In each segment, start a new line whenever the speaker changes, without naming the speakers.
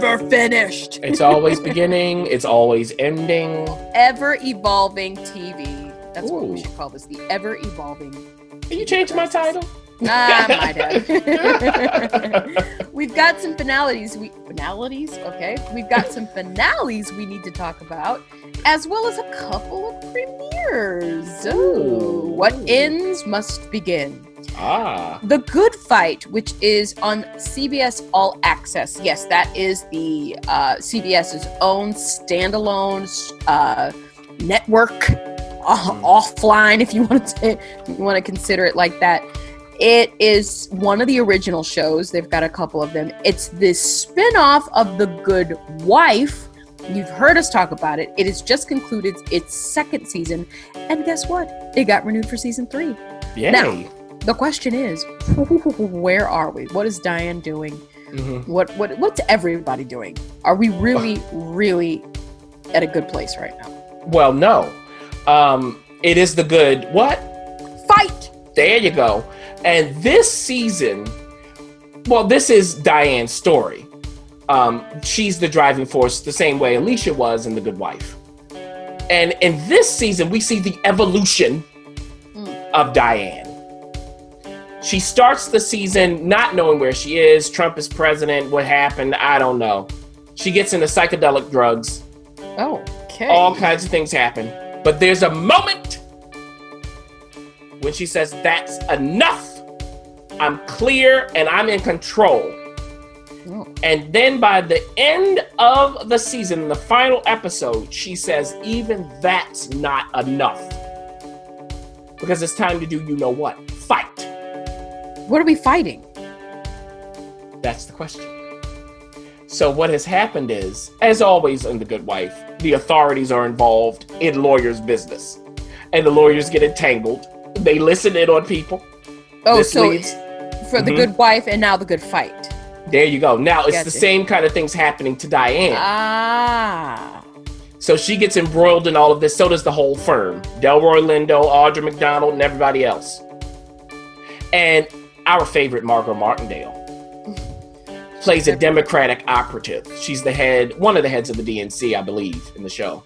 never finished.
It's always beginning, it's always ending.
Ever evolving TV. That's what we should call this the ever evolving.
Can you change my title?
Ah, might have. We've got some finalities. We finalities, okay. We've got some finales we need to talk about, as well as a couple of premieres. Ooh, what ends must begin.
Ah.
The Good Fight, which is on CBS All Access. Yes, that is the uh, CBS's own standalone uh, network, uh, offline, if you want to you want to consider it like that. It is one of the original shows. They've got a couple of them. It's the spin-off of The Good Wife. You've heard us talk about it. It has just concluded its second season. And guess what? It got renewed for season three.
Yay.
Now- The question is, where are we? What is Diane doing?
Mhm.
What what what's everybody doing? Are we really really at a good place right now?
Well, no. Um, it is the good what?
Fight.
There you go. And this season, well, this is Diane's story. Um, she's the driving force, the same way Alicia was in The Good Wife. And in this season, we see the evolution
Mm.
of Diane. She starts the season not knowing where she is. Trump is president. What happened? I don't know. She gets into psychedelic drugs.
Oh, okay.
All kinds of things happen. But there's a moment when she says, That's enough. I'm clear and I'm in control.
Oh.
And then by the end of the season, the final episode, she says, Even that's not enough. Because it's time to do you know what? Fight.
What are we fighting?
That's the question. So, what has happened is, as always in The Good Wife, the authorities are involved in lawyers' business. And the lawyers get entangled. They listen in on people.
Oh,
This
so
leads-
for the
Mhm.
good wife and now the good fight.
There you go. Now, it's the same kind of things happening to Diane.
Ah.
So, she gets embroiled in all of this. So does the whole firm Delroy Lindo, Audra McDonald, and everybody else. And our favorite, Margot Martindale, plays a Democratic operative. She's the head, one of the heads of the DNC, I believe, in the show.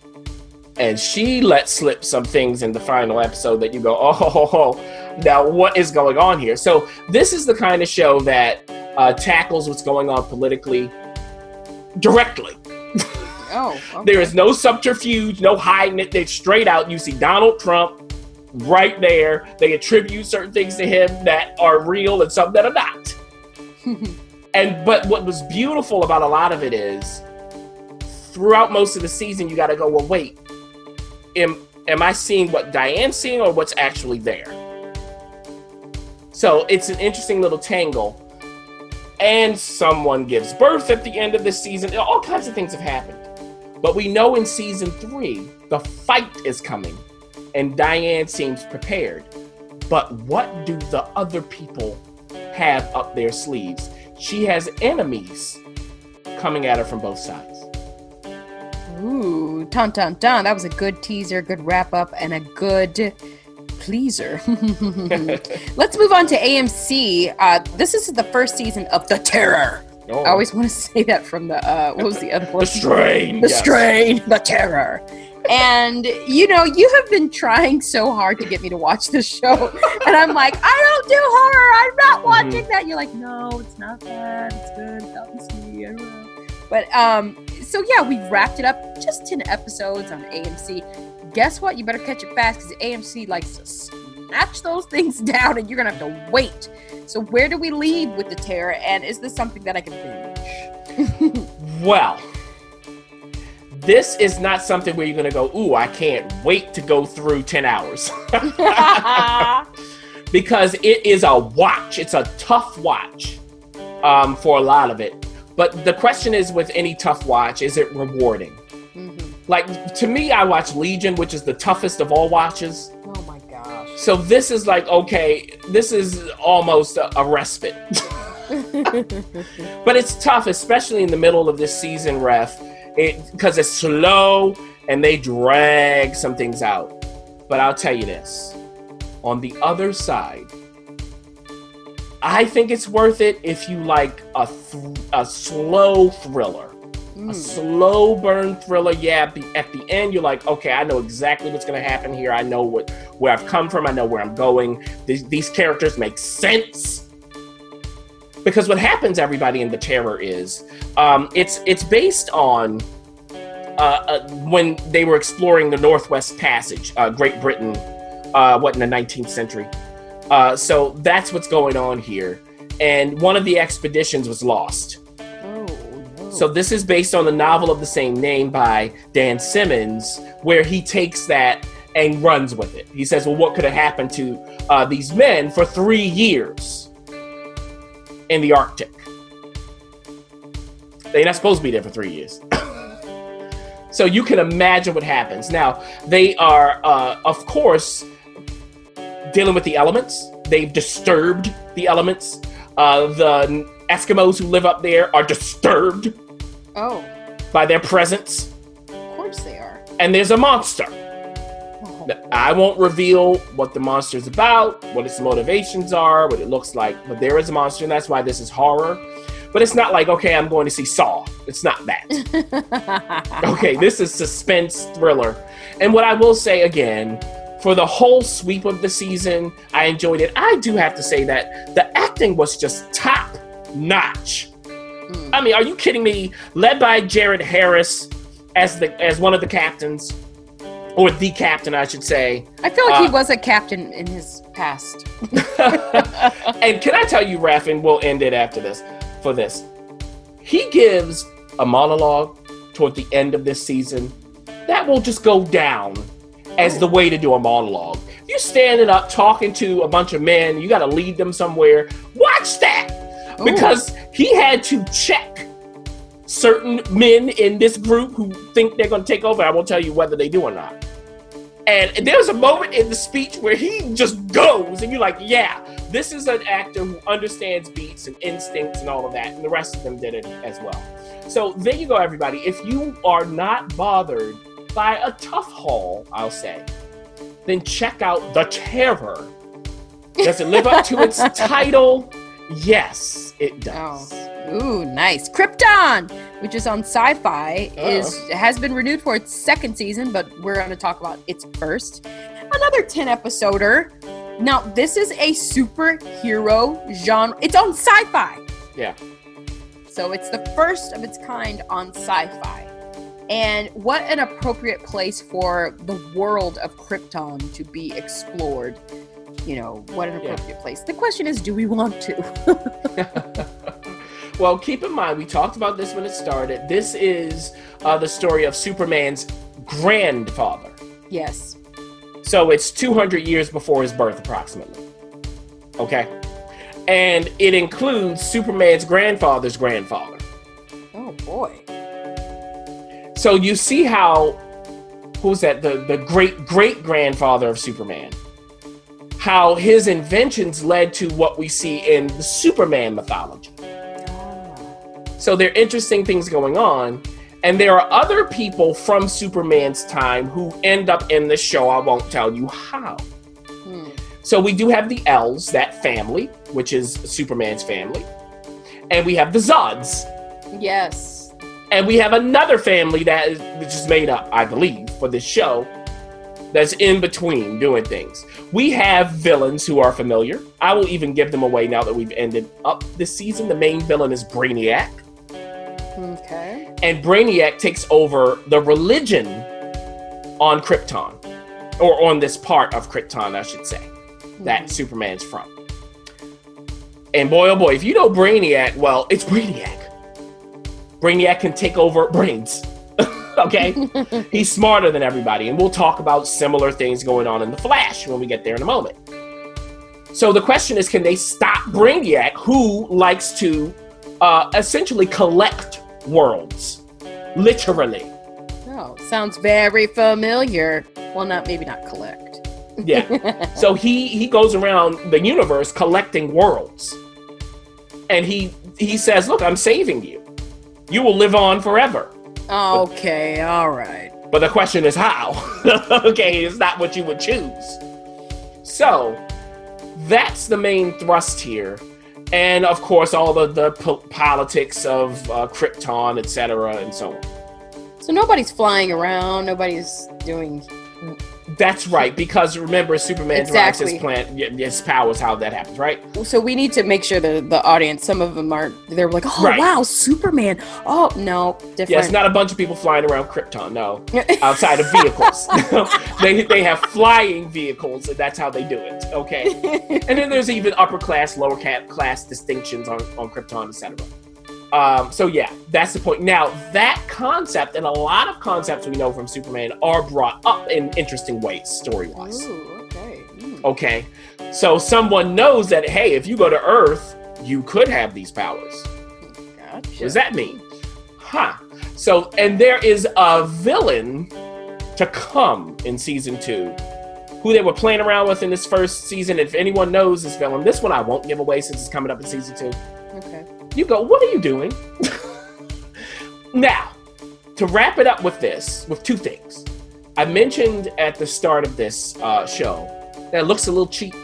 And she lets slip some things in the final episode that you go, oh, ho, ho, ho. now what is going on here? So, this is the kind of show that uh, tackles what's going on politically directly.
Oh. okay.
There is no subterfuge, no hiding it. It's straight out. You see Donald Trump right there. They attribute certain things to him that are real and some that are not. And but what was beautiful about a lot of it is throughout most of the season, you got to go, well, wait, am am I seeing what Diane's seeing or what's actually there? So it's an interesting little tangle. And someone gives birth at the end of the season. All kinds of things have happened. But we know in season three, the fight is coming, and Diane seems prepared. But what do the other people have up their sleeves? She has enemies coming at her from both sides.
Ooh, dun dun dun. That was a good teaser, good wrap up, and a good pleaser. Let's move on to AMC. Uh, this is the first season of The Terror.
Oh,
I always want to say that from the, uh, what was the other one?
the strain.
The
yes.
Strain, The Terror. And, you know, you have been trying so hard to get me to watch this show. And I'm like, I don't do horror. I'm not
Mhm.
watching that. You're like, no, it's not bad. It's good. Obviously, I don't know. But um, so yeah, we've wrapped it up. Just ten episodes on AMC. Guess what? You better catch it fast because AMC likes to snatch those things down, and you're gonna have to wait. So where do we leave with the terror? And is this something that I can binge?
Well, this is not something where you're going to go, ooh, I can't wait to go through 10 hours. because it is a watch. It's a tough watch um, for a lot of it. But the question is with any tough watch, is it rewarding?
Mhm.
Like, to me, I watch Legion, which is the toughest of all watches. So this is like, okay, this is almost a, a respite. But it's tough, especially in the middle of this season, ref, because it's slow and they drag some things out. But I'll tell you this on the other side, I think it's worth it if you like a th- a slow thriller.
Mm.
A slow burn thriller, yeah. At the end, you're like, okay, I know exactly what's going to happen here. I know what where I've come from. I know where I'm going. These, these characters make sense. Because what happens, everybody in the terror is, um, it's it's based on uh, uh, when they were exploring the Northwest Passage, uh, Great Britain, uh, what in the 19th century. Uh, so that's what's going on here. And one of the expeditions was lost.
Oh.
So this is based on the novel of the same name by Dan Simmons, where he takes that and runs with it. He says, "Well, what could have happened to uh, these men for three years in the Arctic? They're not supposed to be there for three years." so you can imagine what happens. Now they are, uh, of course, dealing with the elements. They've disturbed the elements. Uh, the Eskimos who live up there are disturbed
oh,
by their presence,
of course they are.
and there's a monster.
Oh,
I won't reveal what the monster's about, what its motivations are, what it looks like, but there is a monster, and that's why this is horror. But it's not like, okay, I'm going to see Saw. It's not that. okay, this is suspense thriller. And what I will say again, for the whole sweep of the season, I enjoyed it. I do have to say that the acting was just top notch.
Mm.
I mean, are you kidding me? Led by Jared Harris as the as one of the captains, or the captain, I should say.
I feel like he
Uh,
was a captain in his past.
and can I tell you, Raph, and we'll end it after this. For this, he gives a monologue toward the end of this season that will just go down as the way to do a monologue. You're standing up talking to a bunch of men, you got to lead them somewhere. Watch that
Ooh.
because he had to check certain men in this group who think they're going to take over. I won't tell you whether they do or not. And there's a moment in the speech where he just goes, and you're like, yeah, this is an actor who understands beats and instincts and all of that. And the rest of them did it as well. So there you go, everybody. If you are not bothered by a tough haul, I'll say, then check out The Terror. Does it live up to its title? Yes, it oh. does.
Oh. Ooh, nice. Krypton, which is on Syfy, is oh. has been renewed for its second season, but we're going to talk about its first. Another 10 episoder. Now, this is a superhero genre. It's on Syfy.
Yeah.
So it's the first of its kind on Syfy. And what an appropriate place for the world of Krypton to be explored. You know, what an
Yeah.
appropriate place. The question is, do we want to?
well, keep in mind, we talked about this when it started. This is uh, the story of Superman's grandfather.
yes.
So it's 200 years before his birth, approximately. Okay. And it includes Superman's grandfather's grandfather.
Oh boy.
So you see how, who's that? The, the great great grandfather of Superman. How his inventions led to what we see in the Superman mythology. So there are interesting things going on. And there are other people from Superman's time who end up in the show. I won't tell you how.
Hmm.
So we do have the L's, that family, which is Superman's family. And we have the Zods.
Yes.
And we have another family that is which is made up, I believe, for this show. That's in between doing things. We have villains who are familiar. I will even give them away now that we've ended up this season. The main villain is Brainiac.
Okay.
and Brainiac takes over the religion on Krypton, or on this part of Krypton, I should say, that hmm. Superman's from. And boy, oh boy, if you know Brainiac, well, it's Brainiac. Brainiac can take over brains. Okay? He's smarter than everybody, and we'll talk about similar things going on in the Flash when we get there in a moment. So the question is, can they stop Brainiac, who likes to uh, essentially collect worlds, literally?
Oh, sounds very familiar. Well, not maybe not collect.
Yeah. so he he goes around the universe collecting worlds, and he he says, "Look, I'm saving you. You will live on forever."
Okay, all right.
But the question is how. okay, it's not what you would choose. So that's the main thrust here. and of course all the the po- politics of uh, Krypton, etc., and so on.
So nobody's flying around. Nobody's doing.
That's right, because remember, Superman derives his
Exactly.
plant, y- his powers, how that happens, right?
So we need to make sure the the audience. Some of them are. They're like, oh
Right.
wow, Superman. Oh no, different.
Yeah, it's not a bunch of people flying around Krypton, no, outside of vehicles. they they have flying vehicles, and that's how they do it. Okay, and then there's even upper class, lower class distinctions on on Krypton, etc. Um, so yeah, that's the point. Now that concept and a lot of concepts we know from Superman are brought up in interesting ways, story wise.
Okay. Mm.
Okay, so someone knows that hey, if you go to Earth, you could have these powers.
Gotcha.
What does that mean? Huh. So, and there is a villain to come in season two who they were playing around with in this first season. If anyone knows this villain, this one I won't give away since it's coming up in season two.
Okay.
You go, what are you doing? now, to wrap it up with this, with two things. I mentioned at the start of this uh, show that it looks a little cheap.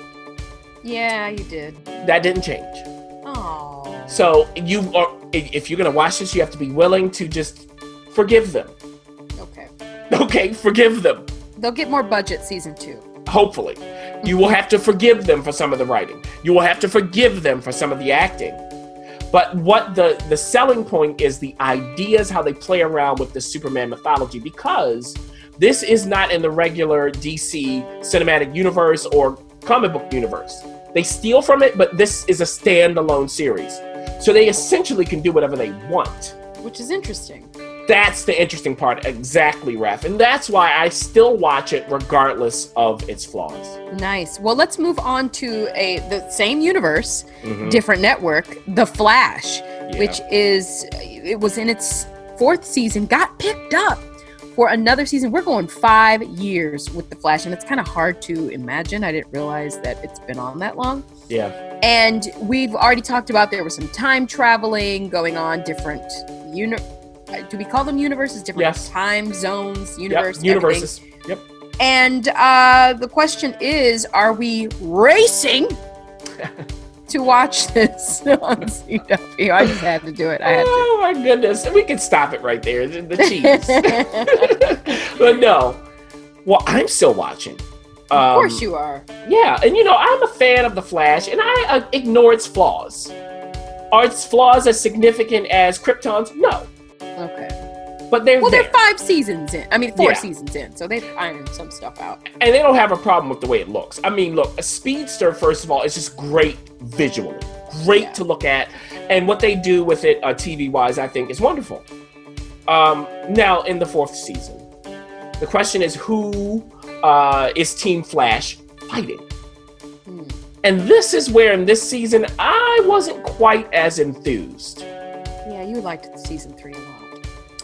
Yeah, you did.
That didn't change.
Oh.
So you are, if you're gonna watch this, you have to be willing to just forgive them.
Okay.
Okay, forgive them.
They'll get more budget season two.
Hopefully, you will have to forgive them for some of the writing. You will have to forgive them for some of the acting. But what the the selling point is the ideas how they play around with the Superman mythology because this is not in the regular DC cinematic universe or comic book universe. They steal from it, but this is a standalone series. So they essentially can do whatever they want.
Which is interesting.
That's the interesting part, exactly, Ref. And that's why I still watch it regardless of its flaws.
Nice. Well, let's move on to a the same universe,
Mhm.
different network, The Flash,
Yeah.
which is it was in its fourth season, got picked up for another season. We're going five years with The Flash, and it's kind of hard to imagine. I didn't realize that it's been on that long.
Yeah.
And we've already talked about there was some time traveling going on, different uni- Do we call them universes? Different
Yes.
time zones,
Yep.
universe, everything.
Universes. Yep.
And uh, the question is, are we racing to watch this on CW? I just had to do it. I had to.
Oh my goodness. We can stop it right there. The, the cheese. but no. Well, I'm still watching.
of
Um,
course you are.
Yeah, and you know, I'm a fan of The Flash, and I uh, ignore its flaws. Are its flaws as significant as Krypton's? No.
Okay.
But they're
Well,
there.
they're five seasons in. I mean, four
Yeah.
seasons in, so they've ironed some stuff out.
and they don't have a problem with the way it looks. I mean, look, a speedster, first of all, is just great visually, great
Yeah.
to look at, and what they do with it, uh, TV wise, I think is wonderful. Um, now, in the fourth season, the question is who uh, is Team Flash fighting?
Hmm.
And this is where, in this season, I wasn't quite as enthused.
Yeah, you liked season three a lot.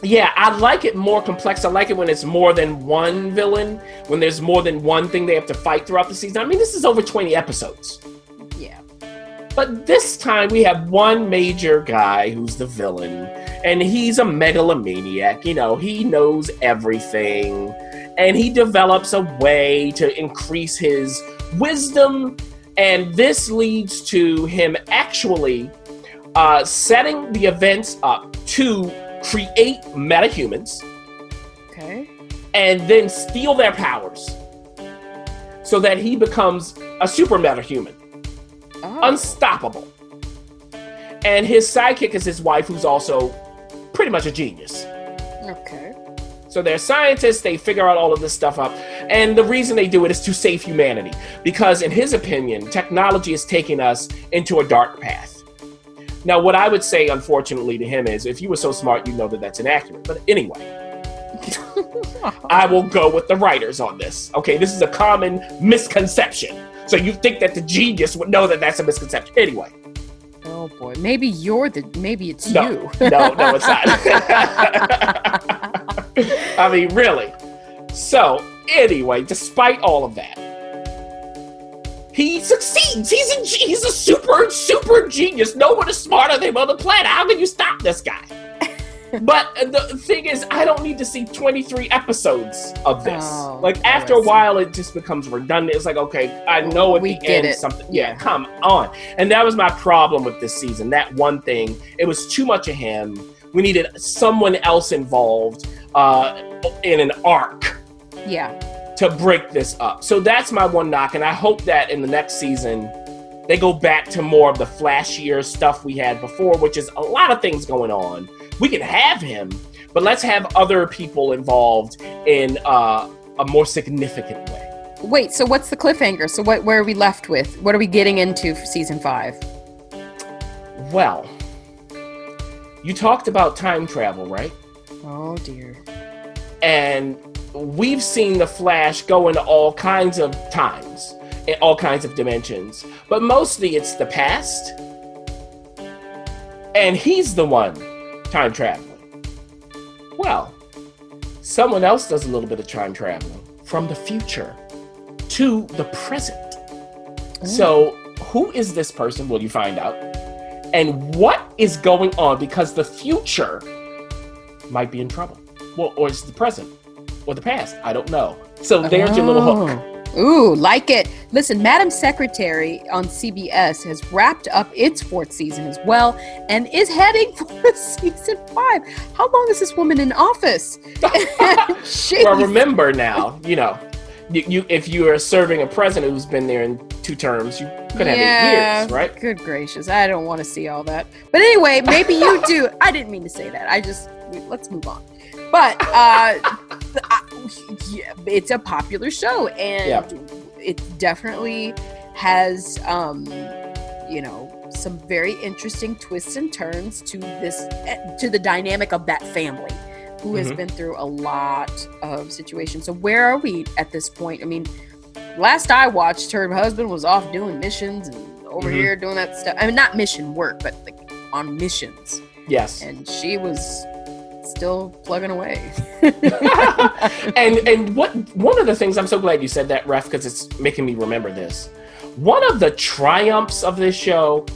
Yeah, I like it more complex. I like it when it's more than one villain, when there's more than one thing they have to fight throughout the season. I mean, this is over 20 episodes.
Yeah.
But this time we have one major guy who's the villain, and he's a megalomaniac. You know, he knows everything, and he develops a way to increase his wisdom, and this leads to him actually uh, setting the events up to create metahumans
Okay.
and then steal their powers so that he becomes a super metahuman
Oh.
unstoppable. And his sidekick is his wife, who's also pretty much a genius.
okay.
So they're scientists, they figure out all of this stuff up. And the reason they do it is to save humanity. Because, in his opinion, technology is taking us into a dark path. Now, what I would say, unfortunately, to him is if you were so smart, you'd know that that's inaccurate. But anyway, I will go with the writers on this. Okay, this is a common misconception. So you think that the genius would know that that's a misconception. Anyway.
Oh boy, maybe you're the. Maybe it's
No,
you.
no, no, it's not. I mean, really. So, anyway, despite all of that, he succeeds. He's a he's a super super genius. No one is smarter than him on the planet. How can you stop this guy? but the thing is, I don't need to see 23 episodes of this.
Oh,
like
oh,
after a while, it just becomes redundant. It's like, okay, I know at
We
the end
it.
something. Yeah,
Yeah.
come on. And that was my problem with this season. That one thing, it was too much of him. We needed someone else involved uh, in an arc
Yeah.
To break this up. So that's my one knock, and I hope that in the next season they go back to more of the flashier stuff we had before, which is a lot of things going on. We can have him, but let's have other people involved in uh, a more significant way.
Wait, so what's the cliffhanger? So what where are we left with? What are we getting into for season five?
Well, you talked about time travel, right?
Oh dear.
and we've seen the flash go into all kinds of times in all kinds of dimensions but mostly it's the past. And he's the one time traveling. Well someone else does a little bit of time traveling from the future to the present. Mm. So who is this person will you find out? And what is going on? Because the future might be in trouble. Well, or it's the present or the past. I don't know. So there's your little hook.
Oh. Ooh, like it. Listen, Madam Secretary on CBS has wrapped up its fourth season as well and is heading for season five. How long is this woman in office?
Well, remember now, you know, you, you if you are serving a president who's been there in two terms, you could have eight years, right?
Good gracious, I don't want to see all that. But anyway, maybe you do. I didn't mean to say that. I just let's move on. But uh, yeah, it's a popular show, and
Yeah.
it definitely has, um, you know, some very interesting twists and turns to this eh, to the dynamic of that family. Who has
Mhm.
been through a lot of situations. So, where are we at this point? I mean, last I watched, her husband was off doing missions and over
Mhm.
here doing that stuff. I mean, not mission work, but like on missions.
Yes.
And she was still plugging away.
and and what one of the things I'm so glad you said that, Ref, because it's making me remember this. One of the triumphs of this show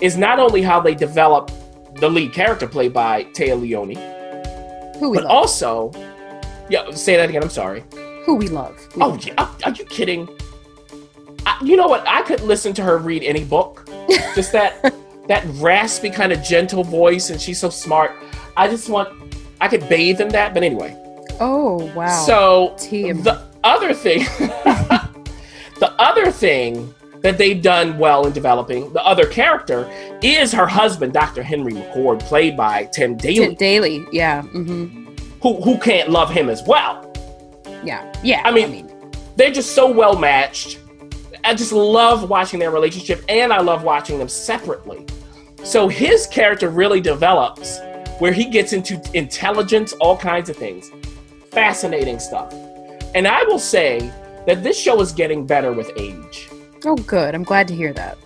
is not only how they develop the lead character played by Téa Leoni,
Who we
but
love.
also, yeah, say that again. I'm sorry.
Who we love. We
Oh,
love.
yeah, are, are you kidding? I, you know what? I could listen to her read any book. Just that that raspy kind of gentle voice, and she's so smart. I just want. I could bathe in that. But anyway,
Oh, wow.
so
TM.
the other thing, the other thing that they've done well in developing the other character is her husband, Dr. Henry McCord, played by Tim Daly,
Tim Daly. Yeah. hmm
who who can't love him as well.
Yeah. Yeah.
I mean- they're just so well matched. I just love watching their relationship and I love watching them separately. So his character really develops where he gets into intelligence, all kinds of things. Fascinating stuff. And I will say that this show is getting better with age.
oh, good. I'm glad to hear that.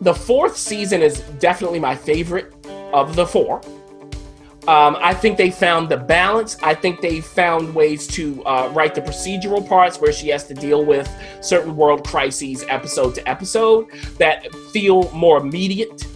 The fourth season is definitely my favorite of the four. Um, I think they found the balance. I think they found ways to uh, write the procedural parts where she has to deal with certain world crises episode to episode that feel more immediate.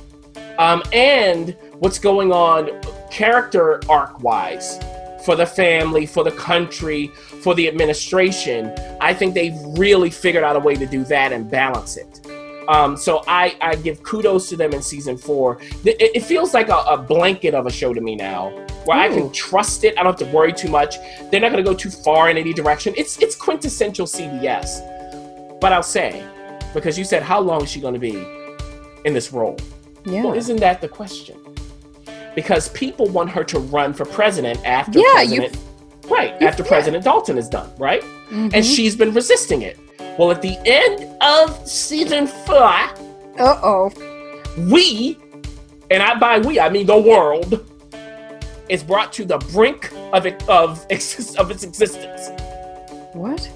Um, and what's going on character arc wise for the family, for the country, for the administration. I think they've really figured out a way to do that and balance it. Um, so I, I give kudos to them in season four. It, it feels like a, a blanket of a show to me now, where I can trust it. I don't have to worry too much. They're not going to go too far in any direction. It's it's quintessential CBS. But I'll say, because you said how long is she going to be in this role?
Yeah.
Well, isn't that the question? Because people want her to run for president after
Yeah, you-
president, right
you-
after
yeah.
President Dalton is done, right?
Mhm.
And she's been resisting it. Well, at the end of season four,
Uh-oh.
we, and I by we I mean the world, is brought to the brink of it, of of its existence.
What?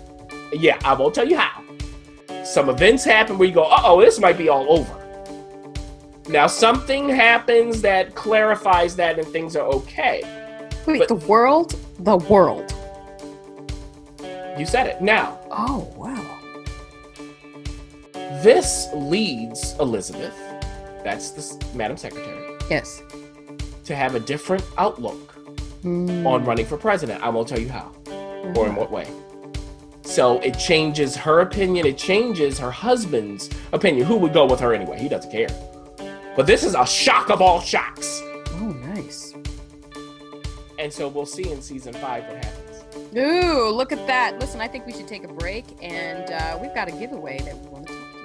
Yeah, I won't tell you how. Some events happen where you go, uh oh, this might be all over. Now, something happens that clarifies that and things are okay.
Wait,
But-
the world? The world.
You said it. Now,
Oh, wow.
this leads Elizabeth, that's the Madam Secretary,
Yes.
to have a different outlook
Mm.
on running for president. I won't tell you how or in what way. So it changes her opinion, it changes her husband's opinion. Who would go with her anyway? He doesn't care. But this is a shock of all shocks.
Oh, nice.
And so we'll see in season five what happens.
Ooh, look at that. Listen, I think we should take a break, and uh, we've got a giveaway that we want to talk to you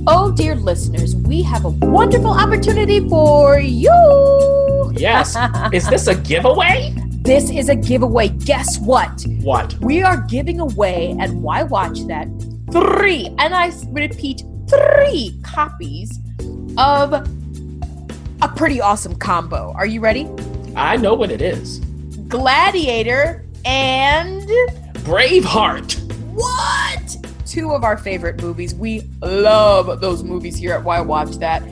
about. Oh, dear listeners, we have a wonderful opportunity for you.
Yes. is this a giveaway?
This is a giveaway. Guess what?
What?
We are giving away at Why Watch That three, and I repeat, three copies of a pretty awesome combo. Are you ready?
I know what it is.
Gladiator and
Braveheart.
what? Two of our favorite movies. We love those movies here at Why Watch That.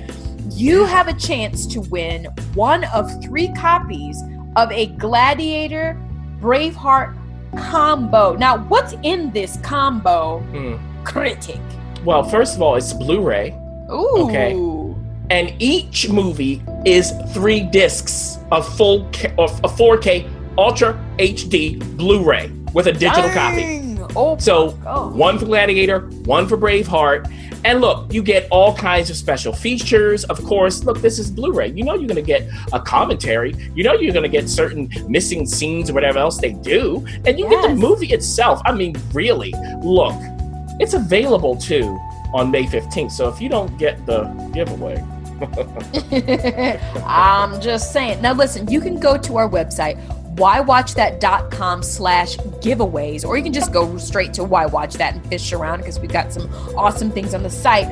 You have a chance to win one of three copies of a Gladiator Braveheart combo. Now, what's in this combo?
Hmm.
Critic.
Well, first of all, it's Blu-ray,
Ooh.
Okay. and each movie is three discs of full K- of a 4K Ultra HD Blu-ray with a digital copy.
Oh,
So
oh.
one for Gladiator, one for Braveheart. And look, you get all kinds of special features. Of course, look, this is Blu ray. You know, you're going to get a commentary. You know, you're going to get certain missing scenes or whatever else they do. And you get the movie itself. I mean, really, look, it's available too on May 15th. So if you don't get the giveaway,
I'm just saying. Now, listen, you can go to our website, whywatchthat.com slash giveaways, or you can just go straight to Why Watch That and fish around because we've got some awesome things on the site.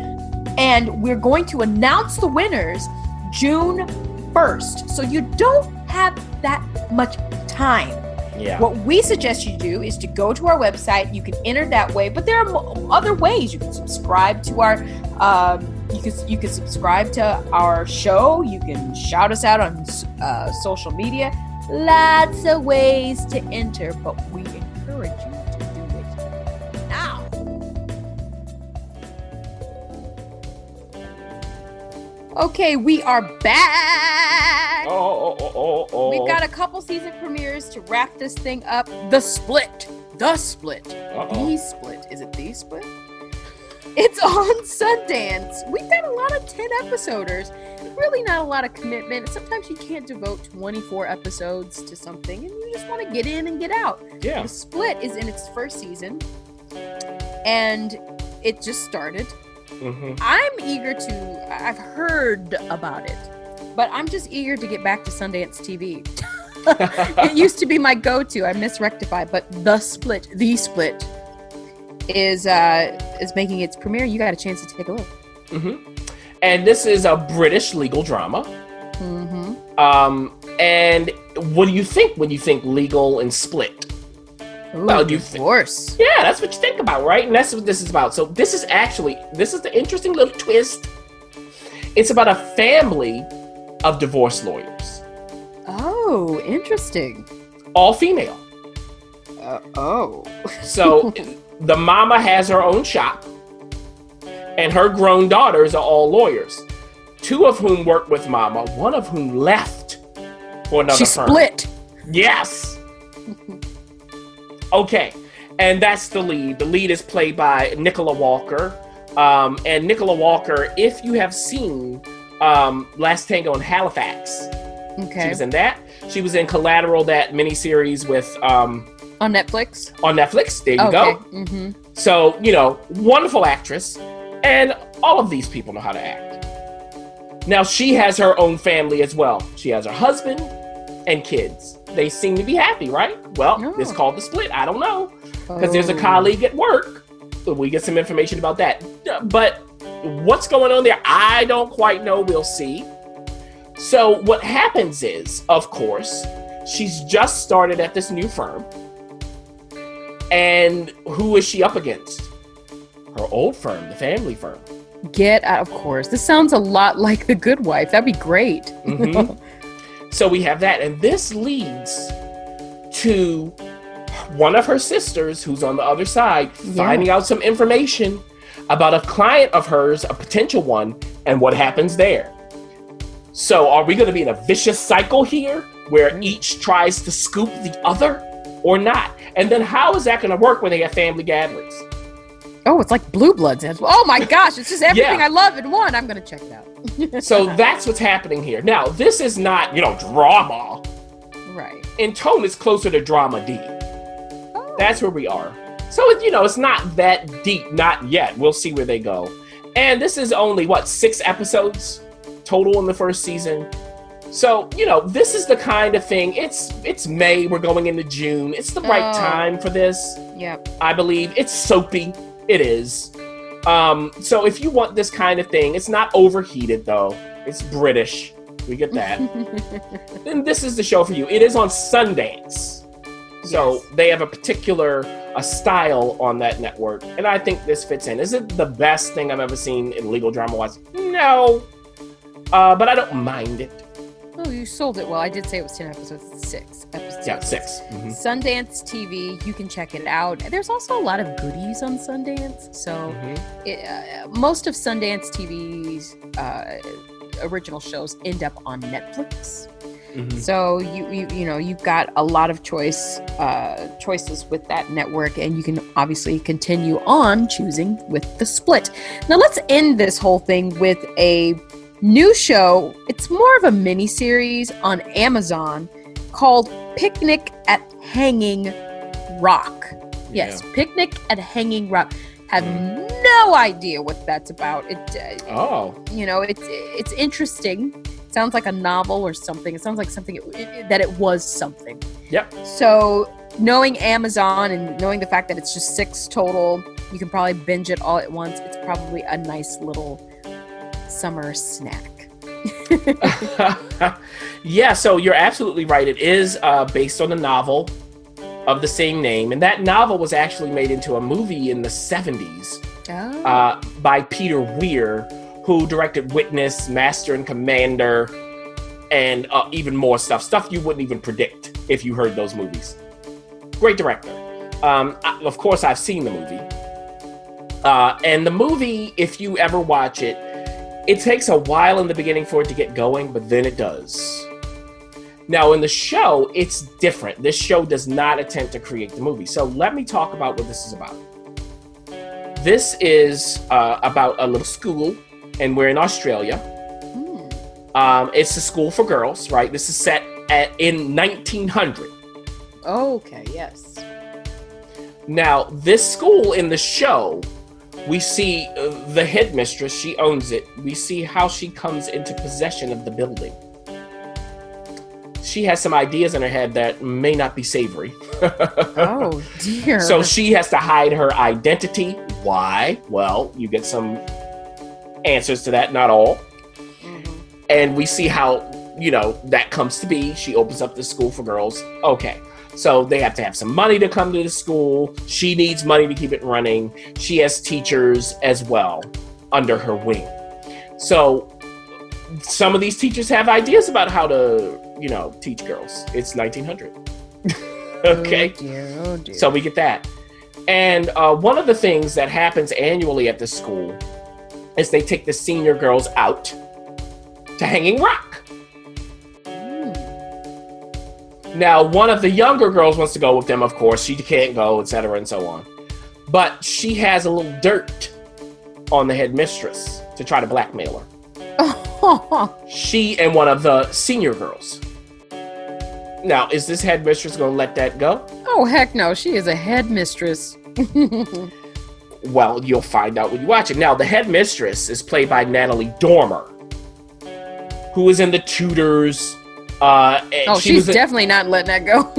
And we're going to announce the winners June 1st. So you don't have that much time.
Yeah.
What we suggest you do is to go to our website. You can enter that way, but there are other ways. You can subscribe to our, um, you can you can subscribe to our show. You can shout us out on uh, social media. Lots of ways to enter, but we encourage you to do it now. Okay, we are back.
Oh, oh, oh, oh, oh.
We've got a couple season premieres to wrap this thing up. The Split. The Split.
Uh-oh.
The Split. Is it The Split? It's on Sundance. We've got a lot of 10 episoders. Really not a lot of commitment. Sometimes you can't devote 24 episodes to something and you just want to get in and get out.
Yeah.
The Split is in its first season and it just started.
hmm
I'm eager to. I've heard about it, but I'm just eager to get back to Sundance TV. it used to be my go-to. I miss Rectify, but the split, the split, is uh is making its premiere. You got a chance to take a look.
hmm And this is a British legal drama.
Mm-hmm.
Um, and what do you think when you think legal and split? Well, do you
divorce.
Yeah, that's what you think about, right? And that's what this is about. So this is actually this is the interesting little twist. It's about a family of divorce lawyers,
Oh, interesting.
all female.
Uh, oh.
So the mama has her own shop, and her grown daughters are all lawyers. Two of whom work with mama, one of whom left for another
she
firm.
split.
Yes. okay, and that's the lead. The lead is played by Nicola Walker. Um, and Nicola Walker, if you have seen um, Last Tango in Halifax,
Okay.
she was in that. She was in Collateral, that miniseries with um,
On Netflix.
on Netflix. There you
okay.
go.
Mm-hmm.
So you know, wonderful actress, and all of these people know how to act. Now she has her own family as well. She has her husband and kids. They seem to be happy, right? Well,
No.
it's called the split. I don't know because there's a
Oh.
colleague at work. We get some information about that. But what's going on there? I don't quite know. We'll see. So what happens is, of course, she's just started at this new firm. And who is she up against? Her old firm, the family firm.
Get out, of course. This sounds a lot like The Good Wife. That'd be great.
Mhm. so we have that, and this leads to one of her sisters, who's on the other side,
Yeah.
finding out some information about a client of hers, a potential one, and what happens there. So, are we going to be in a vicious cycle here where
Mm.
each tries to scoop the other or not? And then, how is that going to work when they have family gatherings?
Oh, it's like Blue Bloods. as well. Oh my gosh, it's just everything
Yeah.
I love in one. I'm gonna check it out.
So, that's what's happening here. Now, this is not, you know, drama.
right.
In tone, it's closer to dramedy.
Oh.
That's where we are. So, it- you know, it's not that deep, not yet. We'll see where they go. And this is only, what, six episodes total in the first season? So, you know, this is the kind of thing. It's it's May, we're going into June. It's the right
Oh.
time for this,
Yep.
I believe. It's soapy. It is. Um, so if you want this kind of thing, it's not overheated though. It's British. We get that. then this is the show for you. It is on Sundance. So
Yes.
they have a particular a style on that network, and I think this fits in. Is it the best thing I've ever seen in legal drama wise? No, uh, but I don't mind it.
oh, you sold it well. I did say it was ten episodes. Six episodes.
Yeah, 6 Mhm.
Sundance TV. You can check it out. There's also a lot of goodies on Sundance. So
Mhm.
it, uh, most of Sundance TV's uh, original shows end up on Netflix.
Mhm.
So you, you you know you've got a lot of choice uh, choices with that network, and you can obviously continue on choosing with the split. Now let's end this whole thing with a new show. It's more of a mini series on Amazon called Picnic at Hanging Rock. Yes, Picnic at Hanging Rock. Have no idea what that's about. It uh,
Oh.
you know it's it's interesting sounds like a novel or something. It sounds like something it, it- that it was something.
Yep.
so knowing amazon and knowing the fact that it's just six total you can probably binge it all at once. It's probably a nice little summer snack.
Yeah, so you're absolutely right. It is uh, based on a novel of the same name, and that novel was actually made into a movie in the 70s
oh,
uh, by Peter Weir, who directed Witness, Master and Commander, and uh, even more stuff. Stuff you wouldn't even predict if you heard those movies. Great director. Um, I- of course, I've seen the movie. Uh, and the movie, if you ever watch it, it takes a while in the beginning for it to get going, but then it does. Now, in the show, it's different. This show does not attempt to create the movie. So, let me talk about what this is about. This is uh, about a little school, and we're in Australia.
hmm.
Um, it's a school for girls, right? This is set at, in 1900.
okay yes
Now, this school in the show, we see uh, the headmistress, she owns it. We see how she comes into possession of the building. She has some ideas in her head that may not be savory.
oh dear
So she has to hide her identity. Why? Well, you get some answers to that, not all.
Mhm.
and we see how you know that comes to be. She opens up the school for girls. Okay so they have to have some money to come to the school. She needs money to keep it running. She has teachers as well under her wing. So some of these teachers have ideas about how to you know teach girls. It's 1900 okay?
Oh dear. Oh dear.
So we get that. And uh, one of the things that happens annually at the school is they take the senior girls out to Hanging Rock. Now, one of the younger girls wants to go with them, of course. She can't go, etc., and so on. But she has a little dirt on the headmistress to try to blackmail her. She and one of the senior girls. Now, is this headmistress going to let that go?
oh heck no she is a headmistress
Well, you'll find out when you watch it. Now, the headmistress is played by Natalie Dormer, who is in The Tudors. Uh,
oh
she
she's
was in-
definitely not letting that go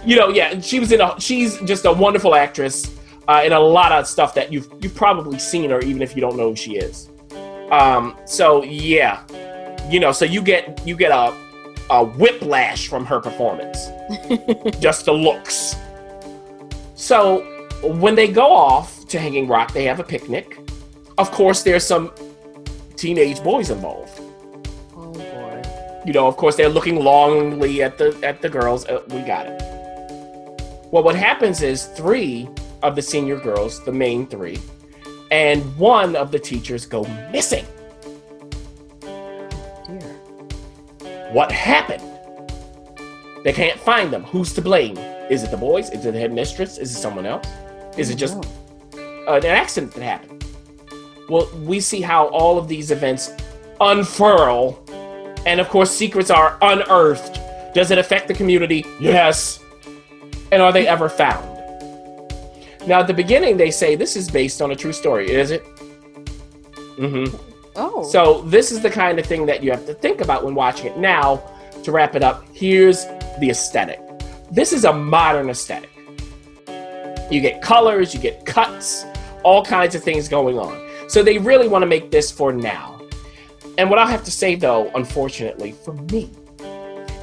you know, yeah, she was in a. She's just a wonderful actress uh, in a lot of stuff that you've you've probably seen her, even if you don't know who she is. Um, so yeah, you know, so you get you get a a whiplash from her performance, just the looks. So when they go off to Hanging Rock, they have a picnic. Of course, there's some teenage boys involved
oh boy
you know, of course, they're looking longingly at the at the girls. Uh, we got it. Well, what happens is three of the senior girls, the main three, and one of the teachers go missing. Dear. What happened. They can't find them. Who's to blame? Is it the boys? Is it the headmistress? Is it someone else? Is it just an accident that happened? Well, we see how all of these events unfurl, and of course, secrets are unearthed. Does it affect the community? Yes. And are they ever found? Now, at the beginning, they say this is based on a true story. Is it? Mm-hmm.
Oh.
So this is the kind of thing that you have to think about when watching it. Now, to wrap it up, here's the aesthetic. This is a modern aesthetic. You get colors, you get cuts, all kinds of things going on. So they really want to make this for now. And what I have to say though, unfortunately for me,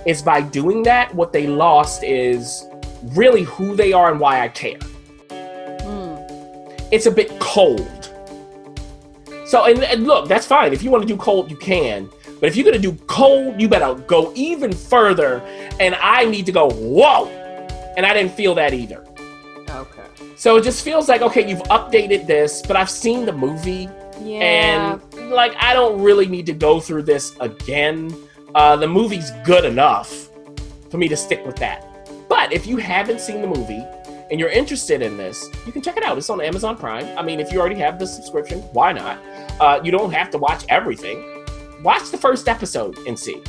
is by doing that, what they lost is really who they are and why I care.
Mm.
It's a bit cold. So, and, and look, that's fine. If you want to do cold, you can. But if you're going to do cold, you better go even further. And I need to go, whoa. And I didn't feel that either.
Okay.
So it just feels like, okay, you've updated this, but I've seen the movie.
Yeah.
And like, I don't really need to go through this again. Uh, the movie's good enough for me to stick with that. But if you haven't seen the movie and you're interested in this, you can check it out. It's on Amazon Prime. I mean, if you already have the subscription, why not? Uh, you don't have to watch everything. Watch the first episode and see,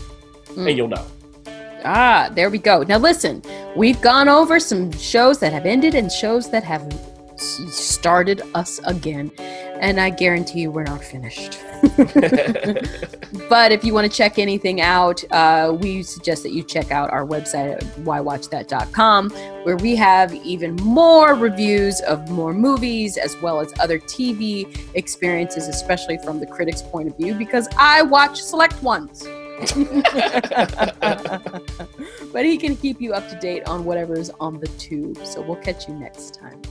Mm.
and you'll know.
Ah, there we go. Now listen, we've gone over some shows that have ended and shows that have started us again. And I guarantee you we're not finished. but if you want to check anything out, uh, we suggest that you check out our website at whywatchthat.com, where we have even more reviews of more movies as well as other TV experiences, especially from the critic's point of view, because I watch select ones. but he can keep you up to date on whatever is on the tube. So we'll catch you next time.